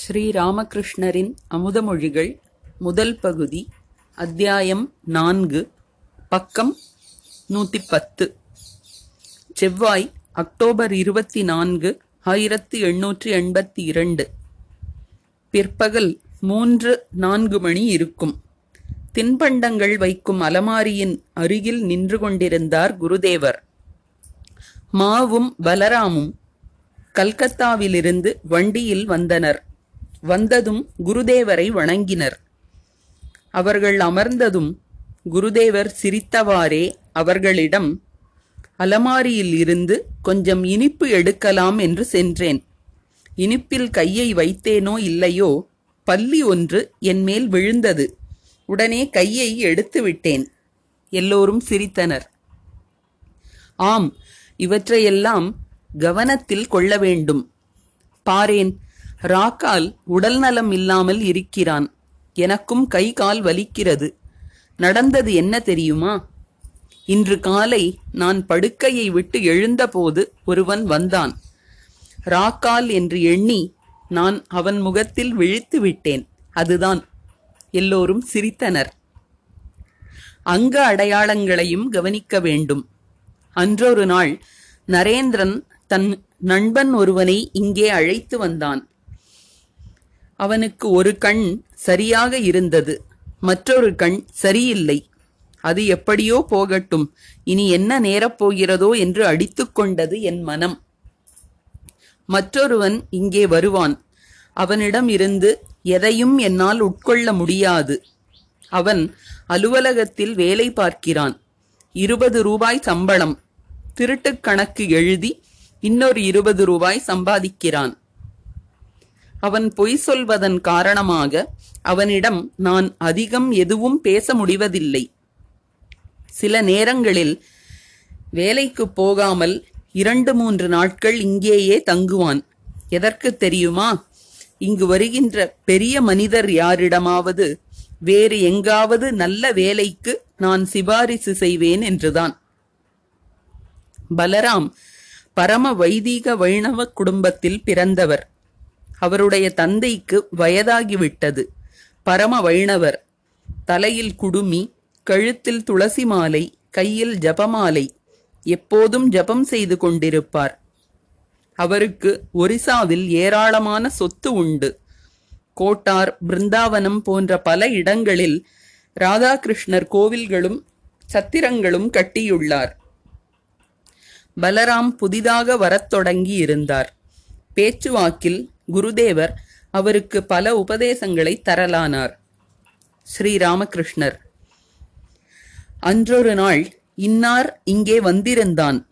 ஸ்ரீராமகிருஷ்ணரின் அமுதமொழிகள் முதல் பகுதி அத்தியாயம் நான்கு பக்கம் நூற்றி பத்து செவ்வாய் அக்டோபர் இருபத்தி நான்கு ஆயிரத்தி எண்ணூற்றி எண்பத்தி இரண்டு பிற்பகல் மூன்று நான்கு மணி இருக்கும். தின்பண்டங்கள் வைக்கும் அலமாரியின் அருகில் நின்று கொண்டிருந்தார் குருதேவர். மாவும் பலராமும் கல்கத்தாவிலிருந்து வண்டியில் வந்தனர். வந்ததும் குருதேவரை வணங்கினர். அவர்கள் அமர்ந்ததும் குருதேவர் சிரித்தவாறே அவர்களிடம் அலமாரியில் இருந்து கொஞ்சம் இனிப்பு எடுக்கலாம் என்று சென்றேன். இனிப்பில் கையை வைத்தேனோ இல்லையோ பல்லி ஒன்று என் மேல் விழுந்தது. உடனே கையை எடுத்து விட்டேன். எல்லோரும் சிரித்தனர். ஆம் இவற்றையெல்லாம் கவனத்தில் கொள்ள வேண்டும். பாரேன் ராக்கால் உடல் நலம் இல்லாமல் இருக்கிறான். எனக்கும் கை கால் வலிக்கிறது. நடந்தது என்ன தெரியுமா? இன்று காலை நான் படுக்கையை விட்டு எழுந்தபோது ஒருவன் வந்தான். ராக்கால் என்று எண்ணி நான் அவன் முகத்தில் விழித்து விட்டேன். அதுதான். எல்லோரும் சிரித்தனர். அங்க அடையாளங்களையும் கவனிக்க வேண்டும். அன்றொரு நாள் நரேந்திரன் தன் நண்பன் ஒருவனை இங்கே அழைத்து வந்தான். அவனுக்கு ஒரு கண் சரியாக இருந்தது மற்றொரு கண் சரியில்லை. அது எப்படியோ போகட்டும். இனி என்ன நேரப் போகிறதோ என்று அடித்துக்கொண்டது என் மனம். மற்றொருவன் இங்கே வருவான். அவனிடம் இருந்து எதையும் என்னால் உட்கொள்ள முடியாது. அவன் அலுவலகத்தில் வேலை பார்க்கிறான். இருபது ரூபாய் சம்பளம். திருட்டுக் கணக்கு எழுதி இன்னொரு இருபது ரூபாய் சம்பாதிக்கிறான். அவன் பொய் சொல்வதன் காரணமாக அவனிடம் நான் அதிகம் எதுவும் பேச முடிவதில்லை. சில நேரங்களில் வேலைக்கு போகாமல் இரண்டு மூன்று நாட்கள் இங்கேயே தங்குவான். எதற்கு தெரியுமா? இங்கு வருகின்ற பெரிய மனிதர் யாரிடமாவது வேறு எங்காவது நல்ல வேலைக்கு நான் சிபாரிசு செய்வேன் என்றுதான். பலராம் பரம வைதீக வைணவ குடும்பத்தில் பிறந்தவர். அவருடைய தந்தைக்கு வயதாகிவிட்டது. பரம வைணவர் தலையில் குடுமி கழுத்தில் துளசி மாலை கையில் ஜபமாலை எப்போதும் ஜபம் செய்து கொண்டிருப்பார். அவருக்கு ஒரிசாவில் ஏராளமான சொத்து உண்டு. கோட்டார் பிருந்தாவனம் போன்ற பல இடங்களில் ராதாகிருஷ்ணர் கோவில்களும் சத்திரங்களும் கட்டியுள்ளார். பலராம் புதிதாக வரத் தொடங்கி இருந்தார் பேச்சுவாக்கில் குருதேவர் அவருக்கு பல உபதேசங்களை தரலானார். ஸ்ரீராமகிருஷ்ணர். அன்றொரு நாள் இன்னார் இங்கே வந்திருந்தான்.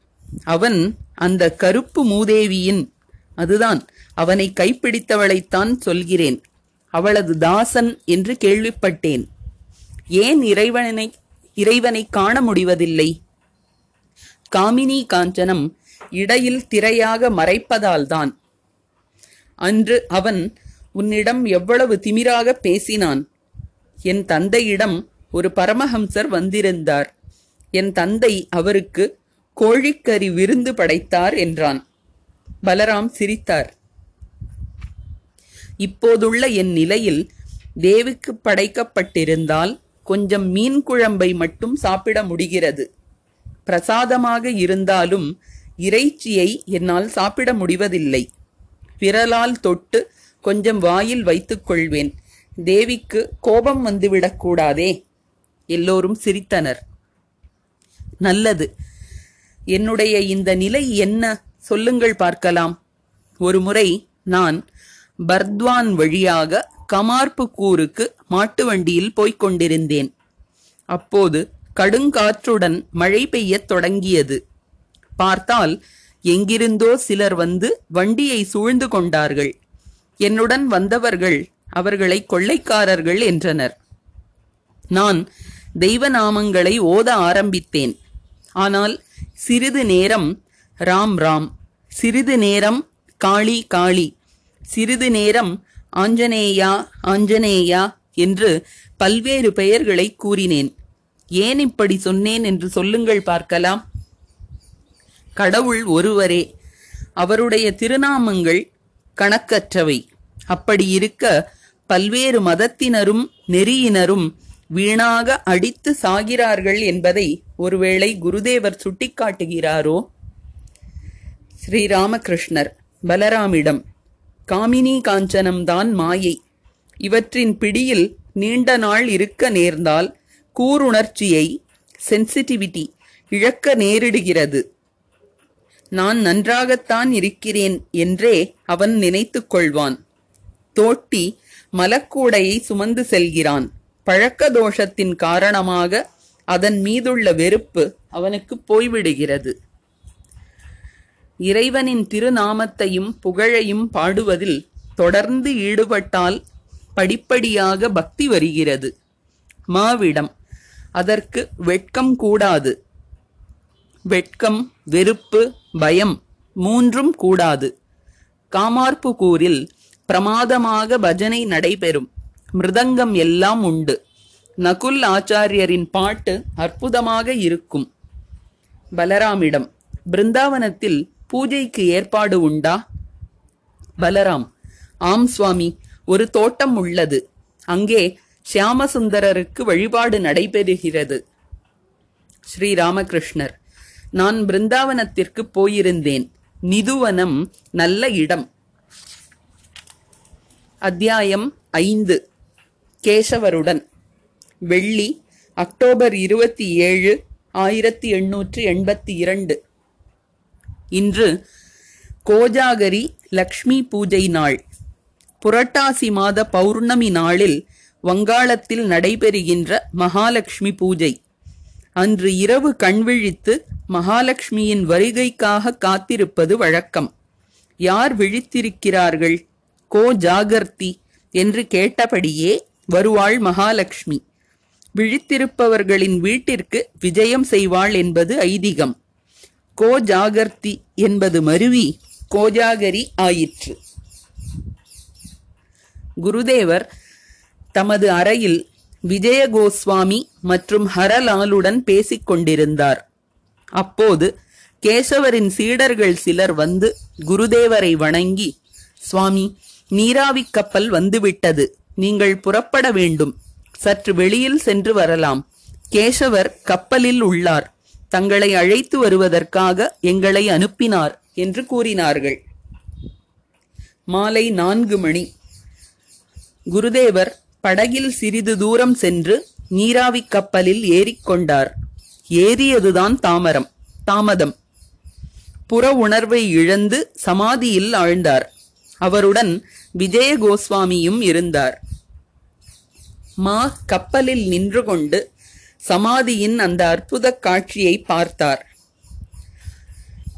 அவன் அந்த கருப்பு மூதேவியின் அதுதான் அவனை கைப்பிடித்தவளைத்தான் சொல்கிறேன். அவளது தாசன் என்று கேள்விப்பட்டேன். ஏன் இறைவனை இறைவனை காண முடிவதில்லை? காமினி காஞ்சனம் இடையில் திரையாக மறைப்பதால்தான். அன்று அவன் உன்னிடம் எவ்வளவு திமிராக பேசினான். என் தந்தையிடம் ஒரு பரமஹம்சர் வந்திருந்தார். என் தந்தை அவருக்கு கோழிக்கறி விருந்து படைத்தார் என்றான். பலராம் சிரித்தார். இப்போதுள்ள என் நிலையில் தேவிக்கு படைக்கப்பட்டிருந்தால் கொஞ்சம் மீன் குழம்பை மட்டும் சாப்பிட முடிகிறது. பிரசாதமாக இருந்தாலும் இறைச்சியை என்னால் சாப்பிட முடிவதில்லை. விரலால் தொட்டு கொஞ்சம் வாயில் வைத்துக் கொள்வேன். தேவிக்கு கோபம் வந்துவிடக்கூடாதே எல்லோரும் சிரித்தனர். நல்லது. என்னுடைய இந்த நிலை என்ன? சொல்லுங்கள் பார்க்கலாம். ஒருமுறை நான் பர்த்வான் வழியாக கமார்புக்கூருக்கு மாட்டு வண்டியில் போய்க் கொண்டிருந்தேன். அப்போது கடுங்காற்றுடன் மழை பெய்யத் தொடங்கியது. பார்த்தால் எங்கிருந்தோ சிலர் வந்து வண்டியை சூழ்ந்து கொண்டார்கள். என்னுடன் வந்தவர்கள் அவர்களை கொள்ளைக்காரர்கள் என்றனர். நான் தெய்வ நாமங்களை ஓத ஆரம்பித்தேன். ஆனால் சிறிது நேரம் ராம் ராம் சிறிது நேரம் காளி காளி சிறிது நேரம் ஆஞ்சநேயா ஆஞ்சநேயா என்று பல்வேறு பெயர்களை கூறினேன். ஏன் இப்படி சொன்னேன் என்று சொல்லுங்கள் பார்க்கலாம். கடவுள் ஒருவரே அவருடைய திருநாமங்கள் கணக்கற்றவை. அப்படி இருக்க பல்வேறு மதத்தினரும் நெறியினரும் வீணாக அடித்து சாகிறார்கள் என்பதை ஒருவேளை குருதேவர் சுட்டிக்காட்டுகிறாரோ? ஸ்ரீராமகிருஷ்ணர் பலராமிடம் காமினி காஞ்சனம்தான் மாயை. இவற்றின் பிடியில் நீண்ட நாள் இருக்க நேர்ந்தால் கூருணர்ச்சியை சென்சிட்டிவிட்டி இழக்க நேரிடுகிறது. நான் நன்றாகத்தான் இருக்கிறேன் என்றே அவன் நினைத்துக் கொள்வான் தோட்டி மலக்கூடையை சுமந்து செல்கிறான். பழக்க தோஷத்தின் காரணமாக அதன் மீதுள்ள வெறுப்பு அவனுக்கு போய்விடுகிறது. இறைவனின் திருநாமத்தையும் புகழையும் பாடுவதில் தொடர்ந்து ஈடுபட்டால் படிப்படியாக பக்தி வருகிறது. மாவிடம் அதற்கு வெட்கம் கூடாது. வெட்கம் வெறுப்பு பயம் மூன்றும் கூடாது. காமார்புகூரில் பிரமாதமாக பஜனை நடைபெறும். மிருதங்கம் எல்லாம் உண்டு. நகுல் ஆச்சாரியரின் பாட்டு அற்புதமாக இருக்கும். பலராமிடம் பிருந்தாவனத்தில் பூஜைக்கு ஏற்பாடு உண்டா? பலராம் ஆம் சுவாமி ஒரு தோட்டம் உள்ளது. அங்கே சியாமசுந்தரருக்கு வழிபாடு நடைபெறுகிறது. ஸ்ரீராமகிருஷ்ணர் நான் பிருந்தாவனத்திற்கு போயிருந்தேன். நிதுவனம் நல்ல இடம். அத்தியாயம் ஐந்து. கேசவருடன். வெள்ளி அக்டோபர் இருபத்தி ஏழு ஆயிரத்தி எண்ணூற்று எண்பத்தி இரண்டு. இன்று கோஜாகரி லக்ஷ்மி பூஜை நாள். புரட்டாசி மாத பௌர்ணமி நாளில் வங்காளத்தில் நடைபெறுகின்ற மகாலட்சுமி பூஜை. அன்று இரவு கண்விழித்து மகாலட்சுமியின் வருகைக்காக காத்திருப்பது வழக்கம். யார் விழித்திருக்கிறார்கள்? கோ ஜாகர்த்தி என்று கேட்டபடியே வருவாள் மகாலட்சுமி விழித்திருப்பவர்களின் வீட்டிற்கு விஜயம் செய்வாள் என்பது ஐதீகம். கோ ஜாகர்த்தி என்பது மருவி கோஜாகரி ஆயிற்று. குருதேவர் தமது அறையில் விஜய கோஸ்வாமி மற்றும் ஹரலாலுடன் பேசிக் கொண்டிருந்தார் அப்போது கேசவரின் சீடர்கள் சிலர் வந்து குருதேவரை வணங்கி சுவாமி நீராவிக் கப்பல் வந்துவிட்டது. நீங்கள் புறப்பட வேண்டும். சற்று வெளியில் சென்று வரலாம். கேசவர் கப்பலில் உள்ளார். தங்களை அழைத்து வருவதற்காக எங்களை அனுப்பினார் என்று கூறினார்கள். மாலை நான்கு மணி. குருதேவர் படகில் சிறிது தூரம் சென்று நீராவிக் கப்பலில் ஏறிக்கொண்டார். ஏறியதுதான் தாமரம் தாமதம். புற உணர்வை இழந்து சமாதியில் ஆழ்ந்தார். அவருடன் விஜய கோஸ்வாமியும் இருந்தார். மா கப்பலில் நின்று கொண்டு சமாதியின் அந்த அற்புத காட்சியை பார்த்தார்.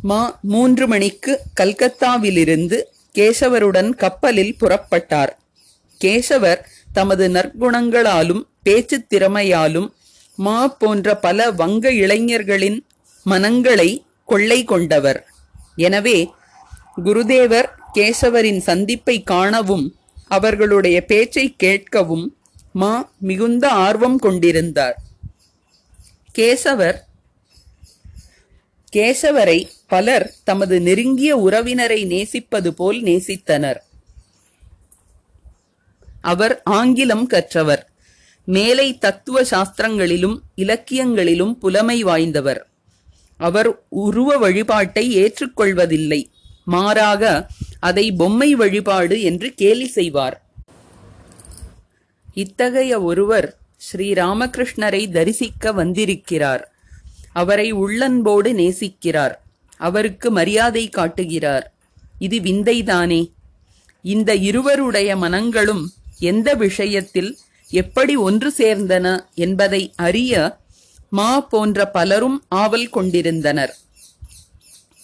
மா மூன்று மணிக்கு கல்கத்தாவிலிருந்து கேசவருடன் கப்பலில் புறப்பட்டார். கேசவர் தமது நற்குணங்களாலும் பேச்சுத் திறமையாலும் மா போன்ற பல வங்க இளைஞர்களின் மனங்களை கொள்ளை கொண்டவர். எனவே குருதேவர் கேசவரின் சந்திப்பை காணவும் அவர்களுடைய பேச்சை கேட்கவும் மா மிகுந்த ஆர்வம் கொண்டிருந்தார். கேசவர் கேசவரை பலர் தமது நெருங்கிய உறவினரை நேசிப்பது போல் நேசித்தனர். அவர் ஆங்கிலம் கற்றவர். மேலை தத்துவ சாஸ்திரங்களிலும் இலக்கியங்களிலும் புலமை வாய்ந்தவர். அவர் உருவ வழிபாட்டை ஏற்றுக்கொள்வதில்லை. மாறாக அதை பொம்மை வழிபாடு என்று கேலி செய்வார். இத்தகைய ஒருவர் ஸ்ரீ ராமகிருஷ்ணரை தரிசிக்க வந்திருக்கிறார். அவரை உள்ளன்போடு நேசிக்கிறார். அவருக்கு மரியாதை காட்டுகிறார். இது விந்தைதானே? இந்த இருவருடைய மனங்களும் எந்த விஷயத்தில் எப்படி ஒன்று சேர்ந்தன என்பதை அறிய மா போன்ற பலரும் ஆவல் கொண்டிருந்தனர்.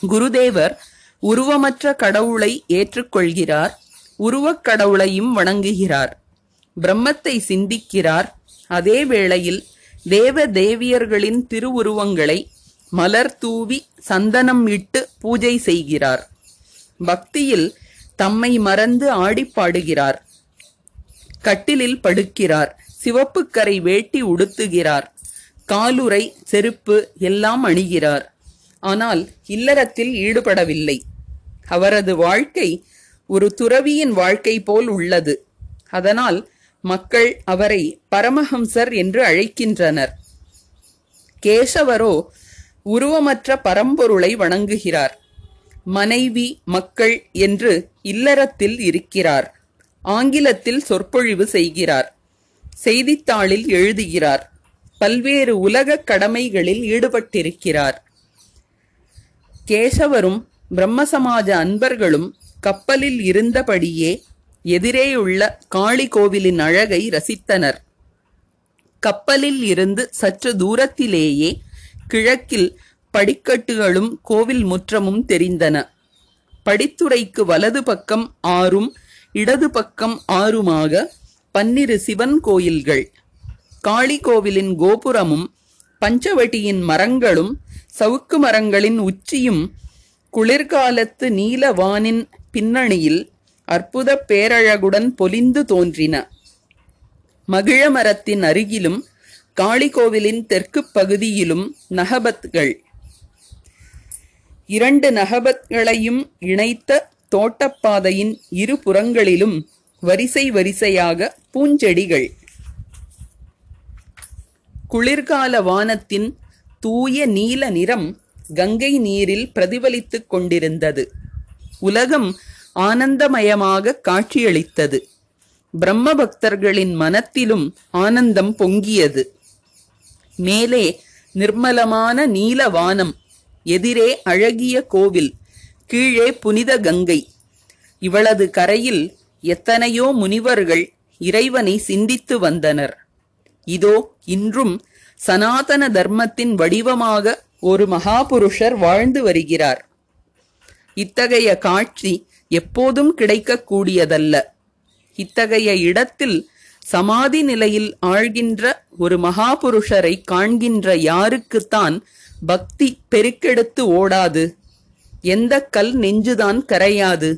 குருதேவர் உருவமற்ற கடவுளை ஏற்றுக்கொள்கிறார் உருவக் கடவுளையும் வணங்குகிறார் பிரம்மத்தை சிந்திக்கிறார். அதே வேளையில் தேவ தேவியர்களின் திருவுருவங்களை மலர் தூவி சந்தனம் இட்டு பூஜை செய்கிறார். பக்தியில் தம்மை மறந்து ஆடிப்பாடுகிறார் கட்டிலில் படுக்கிறார். சிவப்புக்கரை வேட்டி உடுத்துகிறார். காலுரை செருப்பு எல்லாம் அணிகிறார். ஆனால் இல்லறத்தில் ஈடுபடவில்லை. அவரது வாழ்க்கை ஒரு துறவியின் வாழ்க்கை போல் உள்ளது. அதனால் மக்கள் அவரை பரமஹம்சர் என்று அழைக்கின்றனர். கேசவரோ உருவமற்ற பரம்பொருளை வணங்குகிறார். மனைவி மக்கள் என்று இல்லறத்தில் இருக்கிறார். ஆங்கிலத்தில் சொற்பொழிவு செய்கிறார். செய்தித்தாளில் எழுதுகிறார். பல்வேறு உலக கடமைகளில் ஈடுபட்டிருக்கிறார். கேசவரும் பிரம்மசமாஜ அன்பர்களும் கப்பலில் இருந்தபடியே எதிரேயுள்ள காளி கோவிலின் அழகை ரசித்தனர். கப்பலில் இருந்து சற்று தூரத்திலேயே கிழக்கில் படிக்கட்டுகளும் கோவில் முற்றமும் தெரிந்தன. படித்துறைக்கு வலது பக்கம் ஆறும் இடது பக்கம் ஆறுமாக பன்னிரு சிவன் கோயில்கள். காளி கோவிலின் கோபுரமும் பஞ்சவட்டியின் மரங்களும் சவுக்கு மரங்களின் உச்சியும் குளிர்காலத்து நீல வானின் பின்னணியில் அற்புத பேரழகுடன் பொலிந்து தோன்றின. மகிழ மரத்தின் அருகிலும் காளி கோவிலின் தெற்கு பகுதியிலும் நகபத்கள். இரண்டு நகபத்களையும் இணைத்த தோட்டப்பாதையின் இரு புறங்களிலும் வரிசை வரிசையாக பூஞ்செடிகள். குளிர்கால வானத்தின் தூய நீல நிறம் கங்கை நீரில் பிரதிபலித்துக் கொண்டிருந்தது. உலகம் ஆனந்தமயமாக காட்சியளித்தது. பிரம்ம பக்தர்களின் மனத்திலும் ஆனந்தம் பொங்கியது. மேலே நிர்மலமான நீல வானம் எதிரே அழகிய கோவில். கீழே புனித கங்கை. இவளது கரையில் எத்தனையோ முனிவர்கள் இறைவனை சிந்தித்து வந்தனர். இதோ இன்றும் சனாதன தர்மத்தின் வடிவமாக ஒரு மகாபுருஷர் வாழ்ந்து வருகிறார். இத்தகைய காட்சி எப்போதும் கிடைக்கக்கூடியதல்ல. இத்தகைய இடத்தில் சமாதி நிலையில் ஆழ்கின்ற ஒரு மகாபுருஷரை காண்கின்ற யாருக்குத்தான் பக்தி பெருக்கெடுத்து ஓடாது. எந்த கல் நெஞ்சுதான் கரையாது?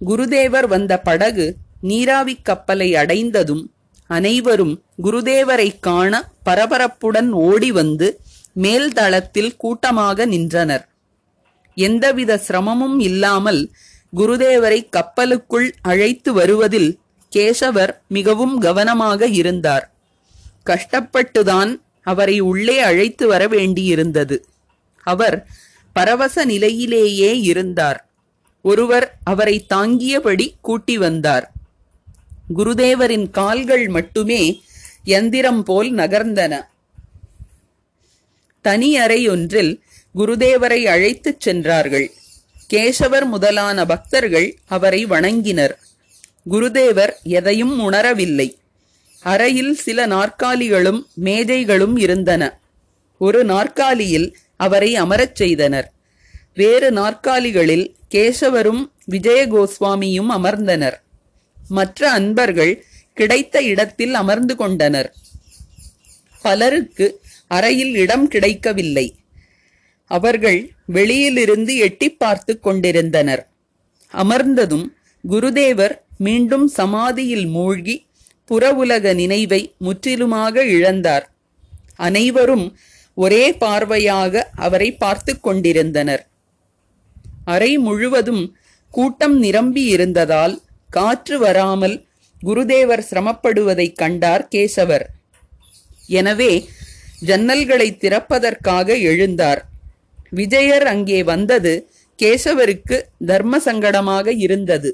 குருதேவர் வந்த படகு நீராவிக் கப்பலை அடைந்ததும் அனைவரும் குருதேவரை காண பரபரப்புடன் ஓடி வந்து மேல் தளத்தில் கூட்டமாக நின்றனர். எந்தவித சிரமமும் இல்லாமல் குருதேவரை கப்பலுக்குள் அழைத்து வருவதில் கேசவர் மிகவும் கவனமாக இருந்தார். கஷ்டப்பட்டுதான் அவரை உள்ளே அழைத்து வர வேண்டியிருந்தது அவர் பரவச நிலையிலேயே இருந்தார். ஒருவர் அவரை தாங்கியபடி கூட்டி வந்தார். குருதேவரின் கால்கள் மட்டுமே எந்திரம் போல் நகர்ந்தன. தனி அறை ஒன்றில் குருதேவரை அழைத்துச் சென்றார்கள். கேசவர் முதலான பக்தர்கள் அவரை வணங்கினர். குருதேவர் எதையும் உணரவில்லை. அறையில் சில நாற்காலிகளும் மேஜைகளும் இருந்தன. ஒரு நாற்காலியில் அவரை அமரச் செய்தனர். வேறு நாற்காலிகளில் கேசவரும் விஜய கோஸ்வாமியும் அமர்ந்தனர். மற்ற அன்பர்கள் கிடைத்த இடத்தில் அமர்ந்து கொண்டனர். பலருக்கு அறையில் இடம் கிடைக்கவில்லை. அவர்கள் வெளியிலிருந்து எட்டி பார்த்து கொண்டிருந்தனர். அமர்ந்ததும் குருதேவர் மீண்டும் சமாதியில் மூழ்கி புறவுலக நினைவை முற்றிலுமாக இழந்தார். அனைவரும் ஒரே பார்வையாக அவரை பார்த்து கொண்டிருந்தனர். அறை முழுவதும் கூட்டம் நிரம்பி இருந்ததால் காற்று வராமல் குருதேவர் சிரமப்படுவதைக் கண்டார் கேசவர். எனவே ஜன்னல்களை திறப்பதற்காக எழுந்தார். விஜயர் அங்கே வந்தது கேசவருக்கு தர்ம சங்கடமாக இருந்தது.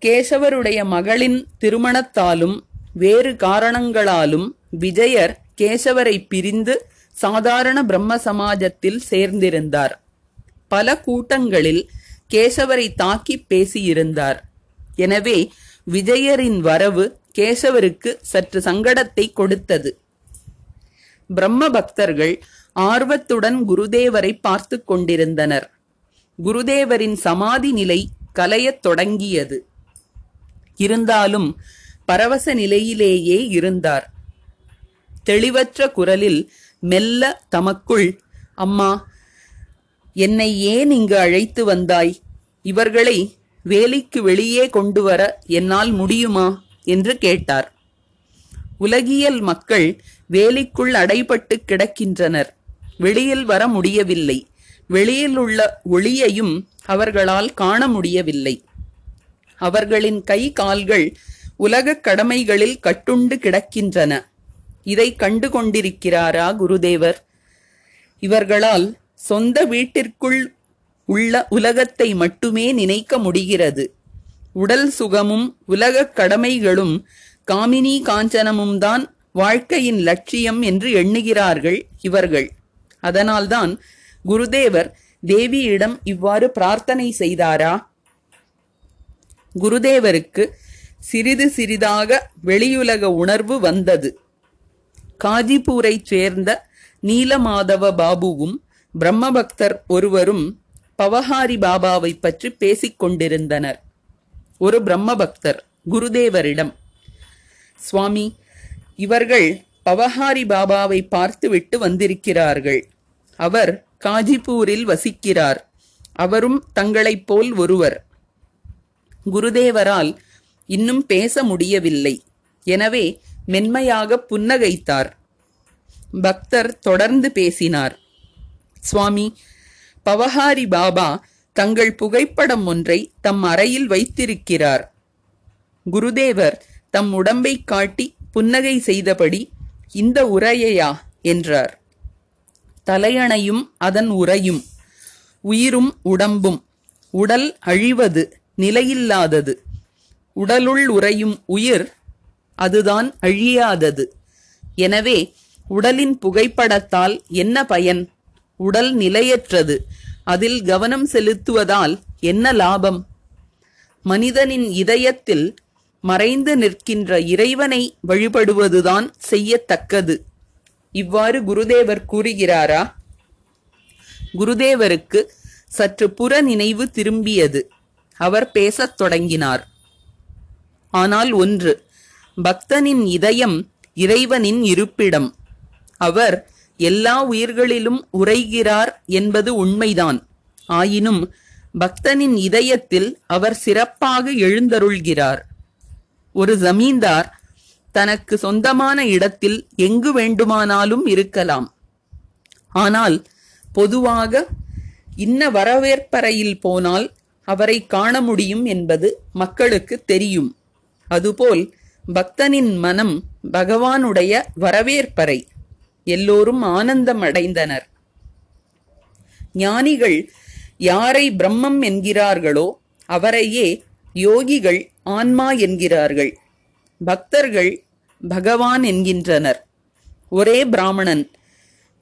கேசவருடைய மகளின் திருமணத்தாலும் வேறு காரணங்களாலும் விஜயர் கேசவரை பிரிந்து சாதாரண பிரம்ம சமாஜத்தில் சேர்ந்திருந்தார். பல கூட்டங்களில் கேசவரை தாக்கி பேசியிருந்தார். எனவே விஜயரின் வரவு கேசவருக்கு சற்று சங்கடத்தை கொடுத்தது. பிரம்ம பக்தர்கள் ஆர்வத்துடன் குருதேவரை பார்த்து கொண்டிருந்தனர். குருதேவரின் சமாதி நிலை கலையத் தொடங்கியது. இருந்தாலும் பரவச நிலையிலேயே இருந்தார். தெளிவற்ற குரலில் மெல்ல தமக்குள் அம்மா என்னை ஏன் இங்கு அழைத்து வந்தாய்? இவர்களை வேலைக்கு வெளியே கொண்டு வர என்னால் முடியுமா? என்று கேட்டார். உலகியல் மக்கள் வேலிக்குள் அடைபட்டு கிடக்கின்றனர். வெளியில் வர முடியவில்லை. வெளியில் உள்ள ஒளியையும் அவர்களால் காண முடியவில்லை. அவர்களின் கை கால்கள் உலகக் கடமைகளில் கட்டுண்டு கிடக்கின்றன. இதை கண்டு கொண்டிருக்கிறாரா குருதேவர்? இவர்களால் சொந்த வீட்டிற்குள் உள்ள உலகத்தை மட்டுமே நினைக்க முடிகிறது. உடல் சுகமும் உலகக் கடமைகளும் காமினி காஞ்சனமும் தான் வாழ்க்கையின் லட்சியம் என்று எண்ணுகிறார்கள் இவர்கள். அதனால்தான் குருதேவர் தேவியிடம் இவ்வாறு பிரார்த்தனை செய்தாரா? குருதேவருக்கு சிறிது சிறிதாக வெளியுலக உணர்வு வந்தது. காஜிபூரைச் சேர்ந்த நீலமாதவ பாபுவும் பிரம்மபக்தர் ஒருவரும் பவஹாரி பாபாவை பற்றி பேசிக் கொண்டிருந்தனர். ஒரு பிரம்மபக்தர் குருதேவரிடம் சுவாமி இவர்கள் பவஹாரி பாபாவை பார்த்துவிட்டு வந்திருக்கிறார்கள். அவர் காஜிபூரில் வசிக்கிறார். அவரும் தங்களைப் போல் ஒருவர். குருதேவரால் இன்னும் பேச முடியவில்லை. எனவே மென்மையாக புன்னகைத்தார். பக்தர் தொடர்ந்து பேசினார். சுவாமி பவஹாரி பாபா தங்கள் புகைப்படம் ஒன்றை தம் அறையில் வைத்திருக்கிறார். குருதேவர் தம் உடம்பை காட்டி புன்னகை செய்தபடி இந்த உரையையா? என்றார். தலையணையும் அதன் உரையும் உயிரும் உடம்பும் உடல் அழிவது நிலையில்லாதது. உடலுள் உறையும் உயிர் அதுதான் அழியாதது. எனவே உடலின் புகைப்படத்தால் என்ன பயன்? உடல் நிலையற்றது. அதில் கவனம் செலுத்துவதால் என்ன லாபம்? மனிதனின் இதயத்தில் மறைந்து நிற்கின்ற இறைவனை வழிபடுவதுதான் செய்யத்தக்கது. இவ்வாறு குருதேவர் கூறுகிறாரா? குருதேவருக்கு சற்று புற நினைவு திரும்பியது. அவர் பேசத் தொடங்கினார். ஆனால் ஒன்று பக்தனின் இதயம் இறைவனின் இருப்பிடம். அவர் எல்லா உயிர்களிலும் உரைகிறார் என்பது உண்மைதான். ஆயினும் பக்தனின் இதயத்தில் அவர் சிறப்பாக எழுந்தருள்கிறார். ஒரு ஜமீன்தார் தனக்கு சொந்தமான இடத்தில் எங்கு வேண்டுமானாலும் இருக்கலாம். ஆனால் பொதுவாக இன்ன வரவேற்பறையில் போனால் அவரை காண முடியும் என்பது மக்களுக்கு தெரியும். அதுபோல் பக்தனின் மனம் பகவானுடைய வரவேற்பறை. எல்லோரும் ஆனந்தம் அடைந்தனர் ஞானிகள் யாரை பிரம்மம் என்கிறார்களோ அவரையே யோகிகள் ஆன்மா என்கிறார்கள். பக்தர்கள் பகவான் என்கின்றனர். ஒரே பிராமணன்.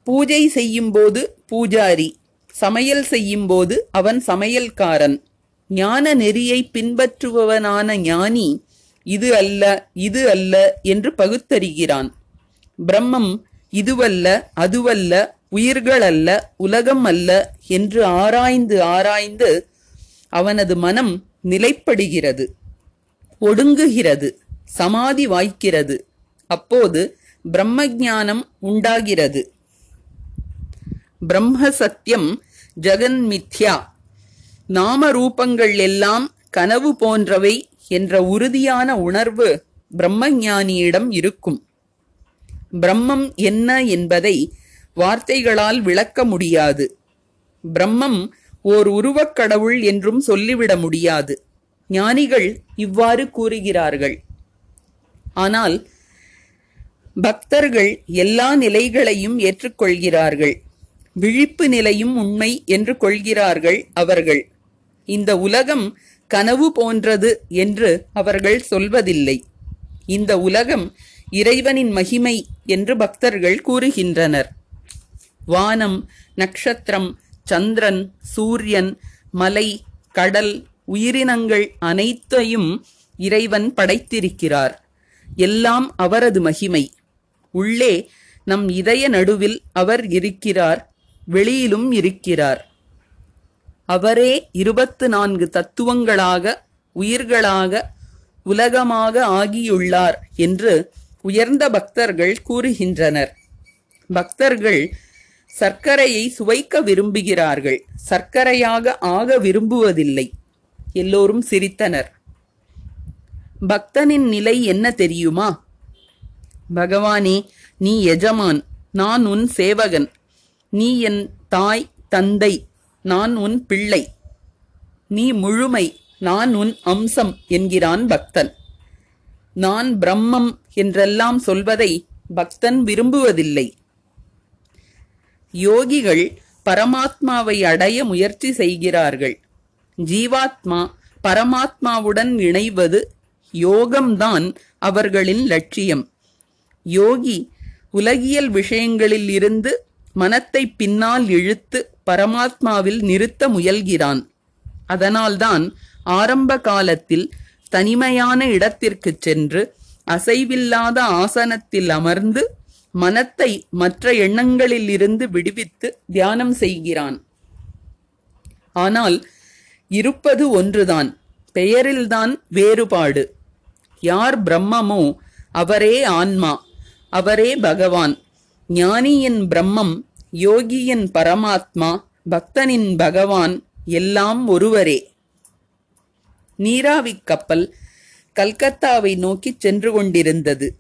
பூஜை செய்யும்போது பூஜாரி சமையல் செய்யும்போது அவன் சமையல்காரன். ஞான நெறியை பின்பற்றுபவனான ஞானி இது அல்ல இது அல்ல என்று பகுத்தறிகிறான். பிரம்மம் இதுவல்ல அதுவல்ல உயிர்கள் அல்ல உலகம் அல்ல என்று ஆராய்ந்து ஆராய்ந்து அவனது மனம் நிலைப்படுகிறது ஒடுங்குகிறது சமாதி வாய்க்கிறது. அப்போது பிரம்ம ஞானம் உண்டாகிறது. பிரம்ம சத்தியம் ஜெகன் மித்யா நாம ரூபங்கள் எல்லாம் கனவு போன்றவை என்ற உறுதியான உணர்வு பிரம்மஞானியிடம் இருக்கும். பிரம்மம் என்ன என்பதை வார்த்தைகளால் விளக்க முடியாது. பிரம்மம் ஓர் உருவக் கடவுள் என்றும் சொல்லிவிட முடியாது. ஞானிகள் இவ்வாறு கூறுகிறார்கள். ஆனால் பக்தர்கள் எல்லா நிலைகளையும் ஏற்றுக்கொள்கிறார்கள். விழிப்பு நிலையும் உண்மை என்று கொள்கிறார்கள் அவர்கள். இந்த உலகம் கனவு போன்றது என்று அவர்கள் சொல்வதில்லை. இந்த உலகம் இறைவனின் மகிமை என்று பக்தர்கள் கூறுகின்றனர். வானம் நட்சத்திரம் சந்திரன் சூரியன் மலை கடல் உயிரினங்கள் அனைத்தையும் இறைவன் படைத்திருக்கிறார். எல்லாம் அவரது மகிமை. உள்ளே நம் இதய நடுவில் அவர் இருக்கிறார் வெளியிலும் இருக்கிறார். அவரே இருபத்து நான்கு தத்துவங்களாக உயிர்களாக உலகமாக ஆகியுள்ளார் என்று உயர்ந்த பக்தர்கள் கூறுகின்றனர். பக்தர்கள் சர்க்கரையை சுவைக்க விரும்புகிறார்கள் சர்க்கரையாக ஆக விரும்புவதில்லை. எல்லோரும் சிரித்தனர். பக்தனின் நிலை என்ன தெரியுமா? பகவானே நீ எஜமான் நான் உன் சேவகன். நீ என் தாய் தந்தை நான் உன் பிள்ளை. நீ முழுமை நான் உன் அம்சம் என்கிறான் பக்தன். நான் பிரம்மம் என்றெல்லாம் சொல்வதை பக்தன் விரும்புவதில்லை. யோகிகள் பரமாத்மாவை அடைய முயற்சி செய்கிறார்கள். ஜீவாத்மா பரமாத்மாவுடன் இணைவது யோகம்தான் அவர்களின் லட்சியம். யோகி உலகியல் விஷயங்களில் இருந்து மனத்தை பின்னால் இழுத்து பரமாத்மாவில் நிறுத்த முயல்கிறான். அதனால்தான் ஆரம்ப காலத்தில் தனிமையான இடத்திற்குச் சென்று அசைவில்லாத ஆசனத்தில் அமர்ந்து மனத்தை மற்ற எண்ணங்களில் இருந்து விடுவித்து தியானம் செய்கிறான். ஆனால் இருப்பது ஒன்றுதான் பெயரில்தான் வேறுபாடு. யார் பிரம்மமோ அவரே ஆன்மா அவரே பகவான். ஞானியின் பிரம்மம் யோகியின் பரமாத்மா பக்தனின் பகவான் எல்லாம் ஒருவரே. நீராவிக் கப்பல் கல்கத்தாவை நோக்கிச் சென்று கொண்டிருந்தது.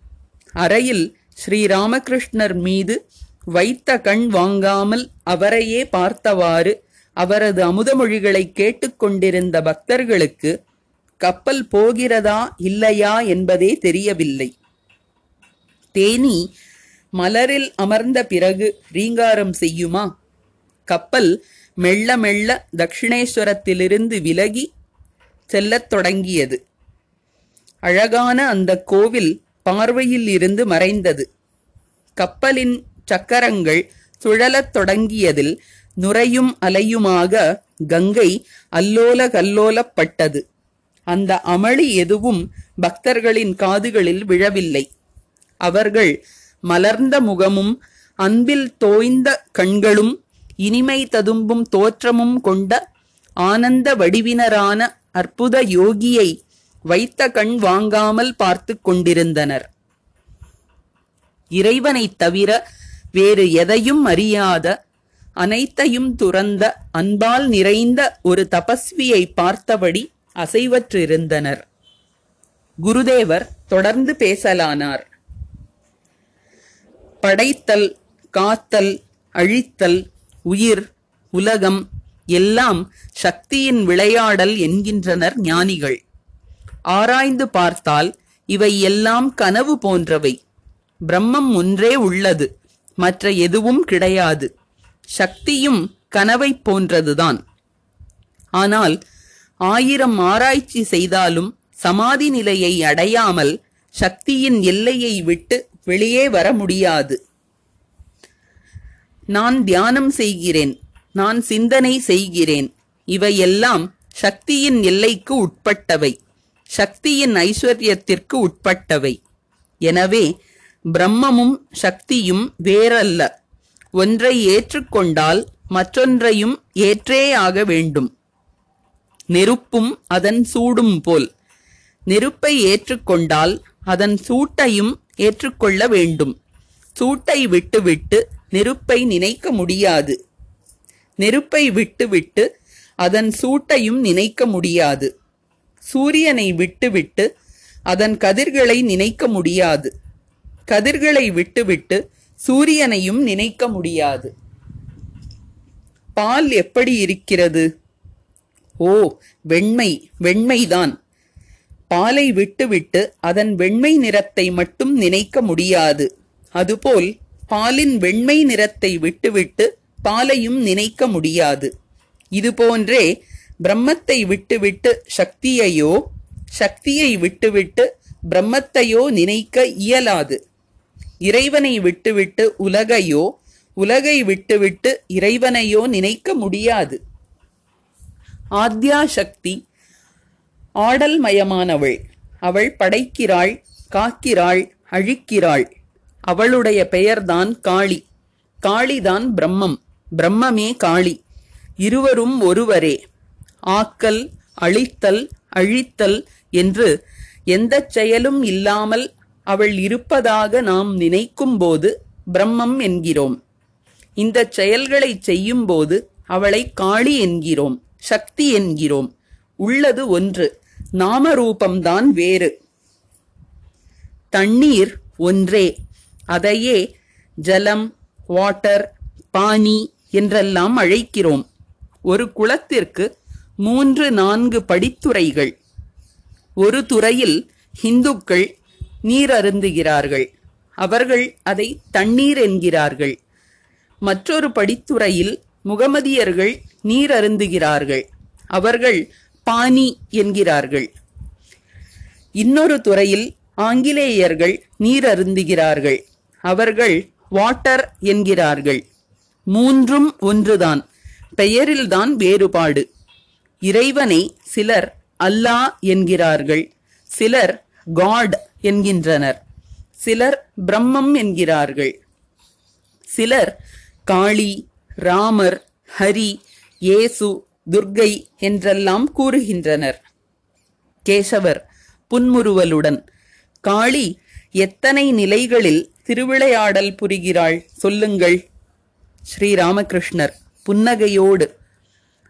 அறையில் ஸ்ரீராமகிருஷ்ணர் மீது வைத்த கண் வாங்காமல் அவரையே பார்த்தவாறு அவரது அமுதமொழிகளை கேட்டுக்கொண்டிருந்த பக்தர்களுக்கு கப்பல் போகிறதா இல்லையா? என்பதே தெரியவில்லை. தேனி மலரில் அமர்ந்த பிறகு ரீங்காரம் செய்யுமா? கப்பல் மெல்ல மெல்ல தக்ஷிணேஸ்வரத்திலிருந்து விலகி செல்லத் தொடங்கியது. அழகான அந்த கோவில் பார்வையில் இருந்து மறைந்தது. கப்பலின் சக்கரங்கள் சுழலத் தொடங்கியதில் நுரையும் அலையுமாக கங்கை அல்லோல கல்லோலப்பட்டது. அந்த அமளி எதுவும் பக்தர்களின் காதுகளில் விழவில்லை. அவர்கள் மலர்ந்த முகமும் அன்பில் தோய்ந்த கண்களும் இனிமை ததும்பும் தோற்றமும் கொண்ட ஆனந்த வடிவினரான அற்புத யோகியை வைத்த கண் வாங்காமல் பார்த்து கொண்டிருந்தனர். இறைவனைத் தவிர வேறு எதையும் அறியாத அனைத்தையும் துறந்த அன்பால் நிறைந்த ஒரு தபஸ்வியை பார்த்தபடி அசைவற்றிருந்தனர். குருதேவர் தொடர்ந்து பேசலானார். படைத்தல் காத்தல் அழித்தல் உயிர் உலகம் எல்லாம் சக்தியின் விளையாடல் என்கின்றனர் ஞானிகள். ஆராய்ந்து பார்த்தால் இவை எல்லாம் கனவு போன்றவை. பிரம்மம் ஒன்றே உள்ளது மற்ற எதுவும் கிடையாது. சக்தியும் கனவைப் போன்றதுதான். ஆனால் ஆயிரம் ஆராய்ச்சி செய்தாலும் சமாதி நிலையை அடையாமல் சக்தியின் எல்லையை விட்டு வெளியே வர முடியாது. நான் தியானம் செய்கிறேன். நான் சிந்தனை செய்கிறேன். இவையெல்லாம் சக்தியின் எல்லைக்கு உட்பட்டவை. சக்தியின் ஐஸ்வர்யத்திற்கு உட்பட்டவை. எனவே பிரம்மமும் சக்தியும் வேறல்ல. ஒன்றை ஏற்றுக்கொண்டால் மற்றொன்றையும் ஏற்றே ஆக வேண்டும். நெருப்பும் அதன் சூடும் போல். நெருப்பை ஏற்றுக்கொண்டால் அதன் சூட்டையும் ஏற்றுக்கொள்ள வேண்டும். சூட்டை விட்டுவிட்டு நெருப்பை நினைக்க முடியாது. நெருப்பை விட்டுவிட்டு அதன் சூட்டையும் நினைக்க முடியாது. சூரியனை விட்டுவிட்டு அதன் கதிர்களை நினைக்க முடியாது. கதிர்களை விட்டுவிட்டு சூரியனையும் நினைக்க முடியாது. பால் எப்படி இருக்கிறது? ஓ வெண்மை வெண்மைதான். பாலை விட்டுவிட்டு அதன் வெண்மை நிறத்தை மட்டும் நினைக்க முடியாது. அதுபோல் பாலின் வெண்மை நிறத்தை விட்டுவிட்டு பாலையும் நினைக்க முடியாது. இதுபோன்றே பிரம்மத்தை விட்டுவிட்டு சக்தியையோ சக்தியை விட்டுவிட்டு பிரம்மத்தையோ நினைக்க இயலாது. இறைவனை விட்டுவிட்டு உலகையோ உலகை விட்டுவிட்டு இறைவனையோ நினைக்க முடியாது. ஆத்யா சக்தி ஆடல் மயமானவள் அவள் படைக்கிறாள் காக்கிறாள் அழிக்கிறாள். அவளுடைய பெயர்தான் காளி. காளிதான் பிரம்மம். பிரம்மமே காளி. இருவரும் ஒருவரே. ஆக்கல் அழித்தல் அழித்தல் என்று எந்தச் செயலும் இல்லாமல் அவள் இருப்பதாக நாம் நினைக்கும்போது பிரம்மம் என்கிறோம். இந்தச் செயல்களைச் செய்யும்போது அவளை காளி என்கிறோம் சக்தி என்கிறோம். உள்ளது ஒன்று. நாமரூபம்தான் வேறு. தண்ணீர் ஒன்றே. அதையே ஜலம் வாட்டர் பானி என்றெல்லாம் அழைக்கிறோம். ஒரு குளத்திற்கு மூன்று நான்கு படித்துறைகள். ஒரு துறையில் ஹிந்துக்கள் நீர் அருந்துகிறார்கள் அவர்கள் அதை தண்ணீர் என்கிறார்கள். மற்றொரு படித்துறையில் முகமதியர்கள் நீர் அருந்துகிறார்கள் அவர்கள் பாணி என்கிறார்கள். இன்னொரு துறையில் ஆங்கிலேயர்கள் நீர் அருந்துகிறார்கள் அவர்கள் வாட்டர் என்கிறார்கள். மூன்றும் ஒன்றுதான். பெயரில்தான் வேறுபாடு. இறைவனை சிலர் அல்லாஹ் என்கிறார்கள். சிலர் காட் என்கின்றனர். சிலர் பிரம்மம் என்கிறார்கள். சிலர் காளி ராமர் ஹரி இயேசு துர்கை என்றெல்லாம் கூறுகின்றனர். கேசவர் புன்முறுவலுடன் காளி எத்தனை நிலைகளில் திருவிளையாடல் புரிகிறாள் சொல்லுங்கள். ஸ்ரீராமகிருஷ்ணர் புன்னகையோடு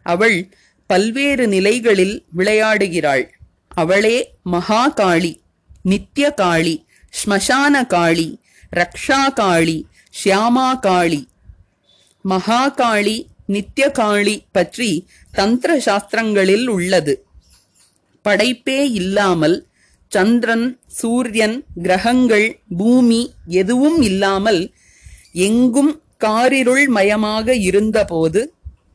அவள் பல்வேறு நிலைகளில் விளையாடுகிறாள். அவளே மகாகாளி நித்ய காளி ஸ்மசான காளி ரக்ஷா காளி ஷியாமா காளி மகாகாளி நித்தியகாளி பற்றி தந்திர சாஸ்திரங்களில் உள்ளது. படைப்பே இல்லாமல் சந்திரன் சூரியன் கிரகங்கள் பூமி எதுவும் இல்லாமல் எங்கும் காரிருள் மயமாக இருந்தபோது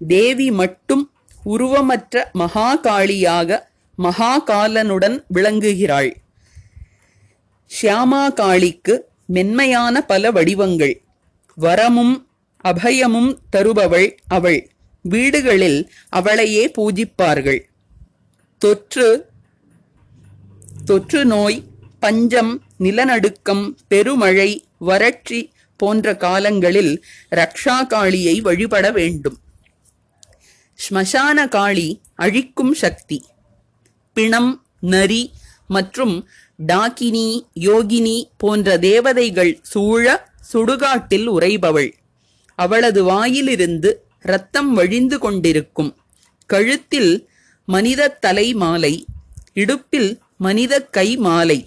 தேவி மட்டும் உருவமற்ற மகாகாளியாக மகாகாலனுடன் விளங்குகிறாள். ஷியாமா காளிக்கு மென்மையான பல வடிவங்கள். வரமும் அபயமும் தருபவள் அவள். வீடுகளில் அவளையே பூஜிப்பார்கள். தொற்று தொற்று நோய் பஞ்சம் நிலநடுக்கம் பெருமழை வறட்சி போன்ற காலங்களில் ரக்ஷா காளியை வழிபட வேண்டும். ஸ்மசான காளி அழிக்கும் சக்தி. பிணம் நரி மற்றும் டாகினி யோகினி போன்ற தேவதைகள் சூழ சுடுகாட்டில் உறைபவள். அவளது வாயிலிருந்து இரத்தம் வழிந்து கொண்டிருக்கும். கழுத்தில் மனித தலை மாலை இடுப்பில் மனித கை மாலை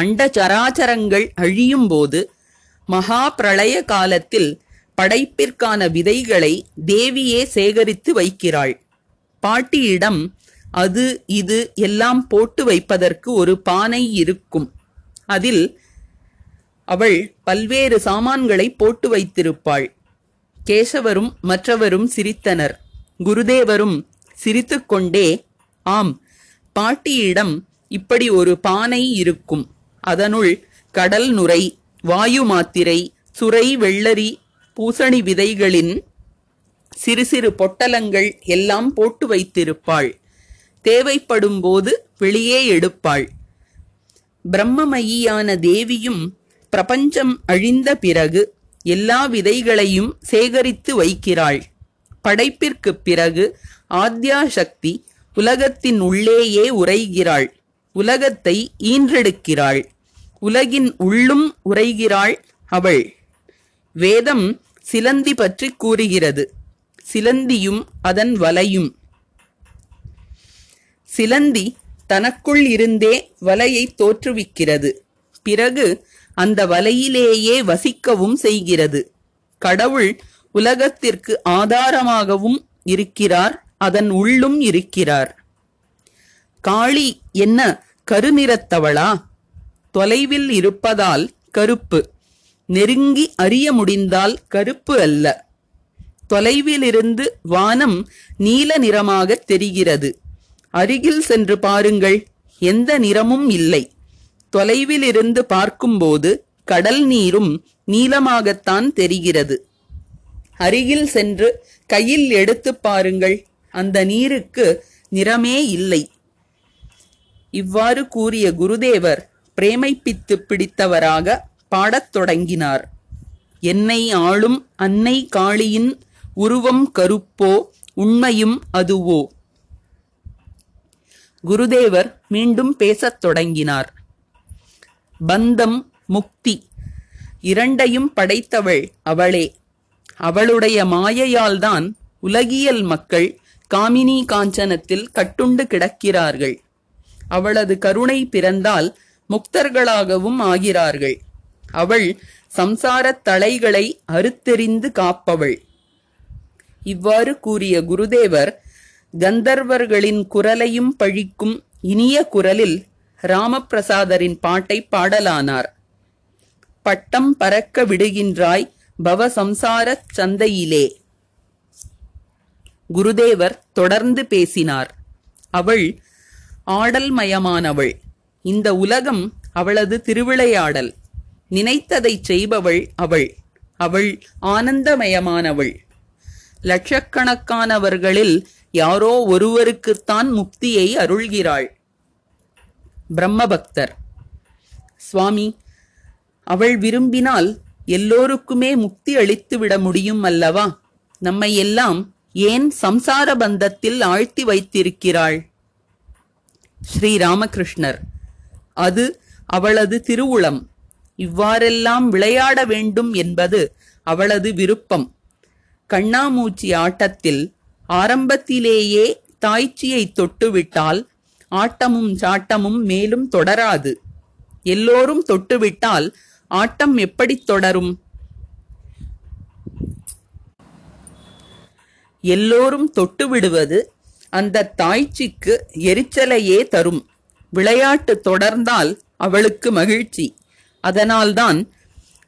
அண்ட சராச்சரங்கள் அழியும் போது மகா பிரளய காலத்தில் படைப்பிற்கான விதைகளை தேவியே சேகரித்து வைக்கிறாள். பாட்டியிடம் அது இது எல்லாம் போட்டு வைப்பதற்கு ஒரு பானை இருக்கும். அதில் அவள் பல்வேறு சாமான்களை போட்டு வைத்திருப்பாள். கேசவரும் மற்றவரும் சிரித்தனர். குருதேவரும் சிரித்துக்கொண்டே ஆம் பாட்டியிடம் இப்படி ஒரு பானை இருக்கும். அதனுள் கடல் நுரை வாயு மாத்திரை சுரை வெள்ளரி பூசணி விதைகளின் சிறு சிறு பொட்டலங்கள் எல்லாம் போட்டு வைத்திருப்பாள். தேவைப்படும் போது வெளியே எடுப்பாள். பிரம்மமயியான தேவியும் பிரபஞ்சம் அழிந்த பிறகு எல்லா விதைகளையும் சேகரித்து வைக்கிறாள். படைப்பிற்குப் பிறகு ஆத்யா சக்தி உலகத்தின் உள்ளேயே உரைகிறாள் உலகத்தை ஈன்றெடுக்கிறாள். உலகின் உள்ளும் உரைகிறாள் அவள். வேதம் சிலந்தி பற்றி கூறுகிறது. சிலந்தியும் அதன் வலையும். சிலந்தி தனக்குள் இருந்தே வலையை தோற்றுவிக்கிறது. பிறகு அந்த வலையிலேயே வசிக்கவும் செய்கிறது. கடவுள் உலகத்திற்கு ஆதாரமாகவும் இருக்கிறார் அதன் உள்ளும் இருக்கிறார். காளி என்ன கருநிறத்தவளா? தொலைவில் இருப்பதால் கருப்பு. நெருங்கி அறிய முடிந்தால் கருப்பு அல்ல. தொலைவிலிருந்து வானம் நீல நிறமாகத் தெரிகிறது. அருகில் சென்று பாருங்கள் எந்த நிறமும் இல்லை. தொலைவிலிருந்து பார்க்கும்போது கடல் நீரும் நீளமாகத்தான் தெரிகிறது. அருகில் சென்று கையில் எடுத்துப் பாருங்கள் அந்த நீருக்கு நிறமே இல்லை. இவ்வாறு கூறிய குருதேவர் பிரேமைப்பித்து பிடித்தவராக பாடத் தொடங்கினார். என்னை ஆளும் அன்னை காளியின் உருவம் கருப்போ உண்மையும் அதுவோ குருதேவர் மீண்டும் பேசத் தொடங்கினார். பந்தம் முக்தி. இரண்டையும் படைத்தவள் அவளே. அவளுடைய மாயையால்தான் உலகியல் மக்கள் காமினி காஞ்சனத்தில் கட்டுண்டு கிடக்கிறார்கள். அவளது கருணை பிறந்தால் முக்தர்களாகவும் ஆகிறார்கள். அவள் சம்சாரத் தலைகளை அறுத்தெறிந்து காப்பவள். இவ்வாறு கூறிய குருதேவர் கந்தர்வர்களின் குரலையும் பழிக்கும் இனிய குரலில் ராமபிரசாதரின் பாட்டை பாடலானார். பட்டம் பறக்க விடுகின்றாய் பவசம்சாரச் சந்தையிலே. குருதேவர் தொடர்ந்து பேசினார். அவள் ஆடல்மயமானவள். இந்த உலகம் அவளது திருவிளையாடல். நினைத்ததை செய்பவள் அவள். அவள் ஆனந்தமயமானவள். லட்சக்கணக்கானவர்களில் யாரோ ஒருவருக்குத்தான் முக்தியை அருள்கிறாள். பிரம்மபக்தர். சுவாமி அவள் விரும்பினால் எல்லோருக்குமே முக்தி அளித்து விட முடியும் அல்லவா? நம்மை எல்லாம் ஏன் சம்சார பந்தத்தில் ஆழ்த்தி வைத்திருக்கிறாள்? ஸ்ரீ ராமகிருஷ்ணர் அது அவளது திருவுளம். இவ்வாறெல்லாம் விளையாட வேண்டும் என்பது அவளது விருப்பம். கண்ணாமூச்சி ஆட்டத்தில் ஆரம்பத்திலேயே தாய்ச்சியை தொட்டுவிட்டால் ஆட்டமும் சாட்டமும் மேலும் தொடராது. எல்லோரும் தொட்டுவிட்டால் ஆட்டம் எப்படி தொடரும்? எல்லோரும் தொட்டு விடுவது அந்த தாய்ச்சிக்கு எரிச்சலையே தரும். விளையாட்டு தொடர்ந்தால் அவளுக்கு மகிழ்ச்சி. அதனால்தான்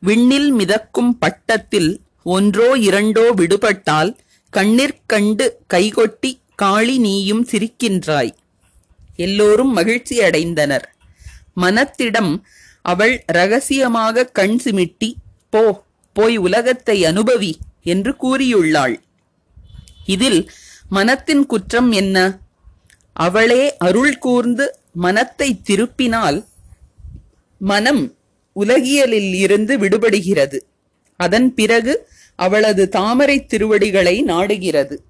விண்ணில் மிதக்கும் பட்டத்தில் ஒன்றோ இரண்டோ விடுபட்டால் கண்ணிற்கண்டு கைகொட்டி காளி நீயும் சிரிக்கின்றாய். எல்லோரும் மகிழ்ச்சி அடைந்தனர். மனத்திடம் அவள் ரகசியமாக கண் சிமிட்டி போ போய் உலகத்தை அனுபவி என்று கூறியுள்ளாள். இதில் மனத்தின் குற்றம் என்ன? அவளே அருள் கூர்ந்து மனத்தை திருப்பினால் மனம் உலகியலில் இருந்து விடுபடுகிறது. அதன் பிறகு அவளது தாமரை திருவடிகளை நாடுகிறது.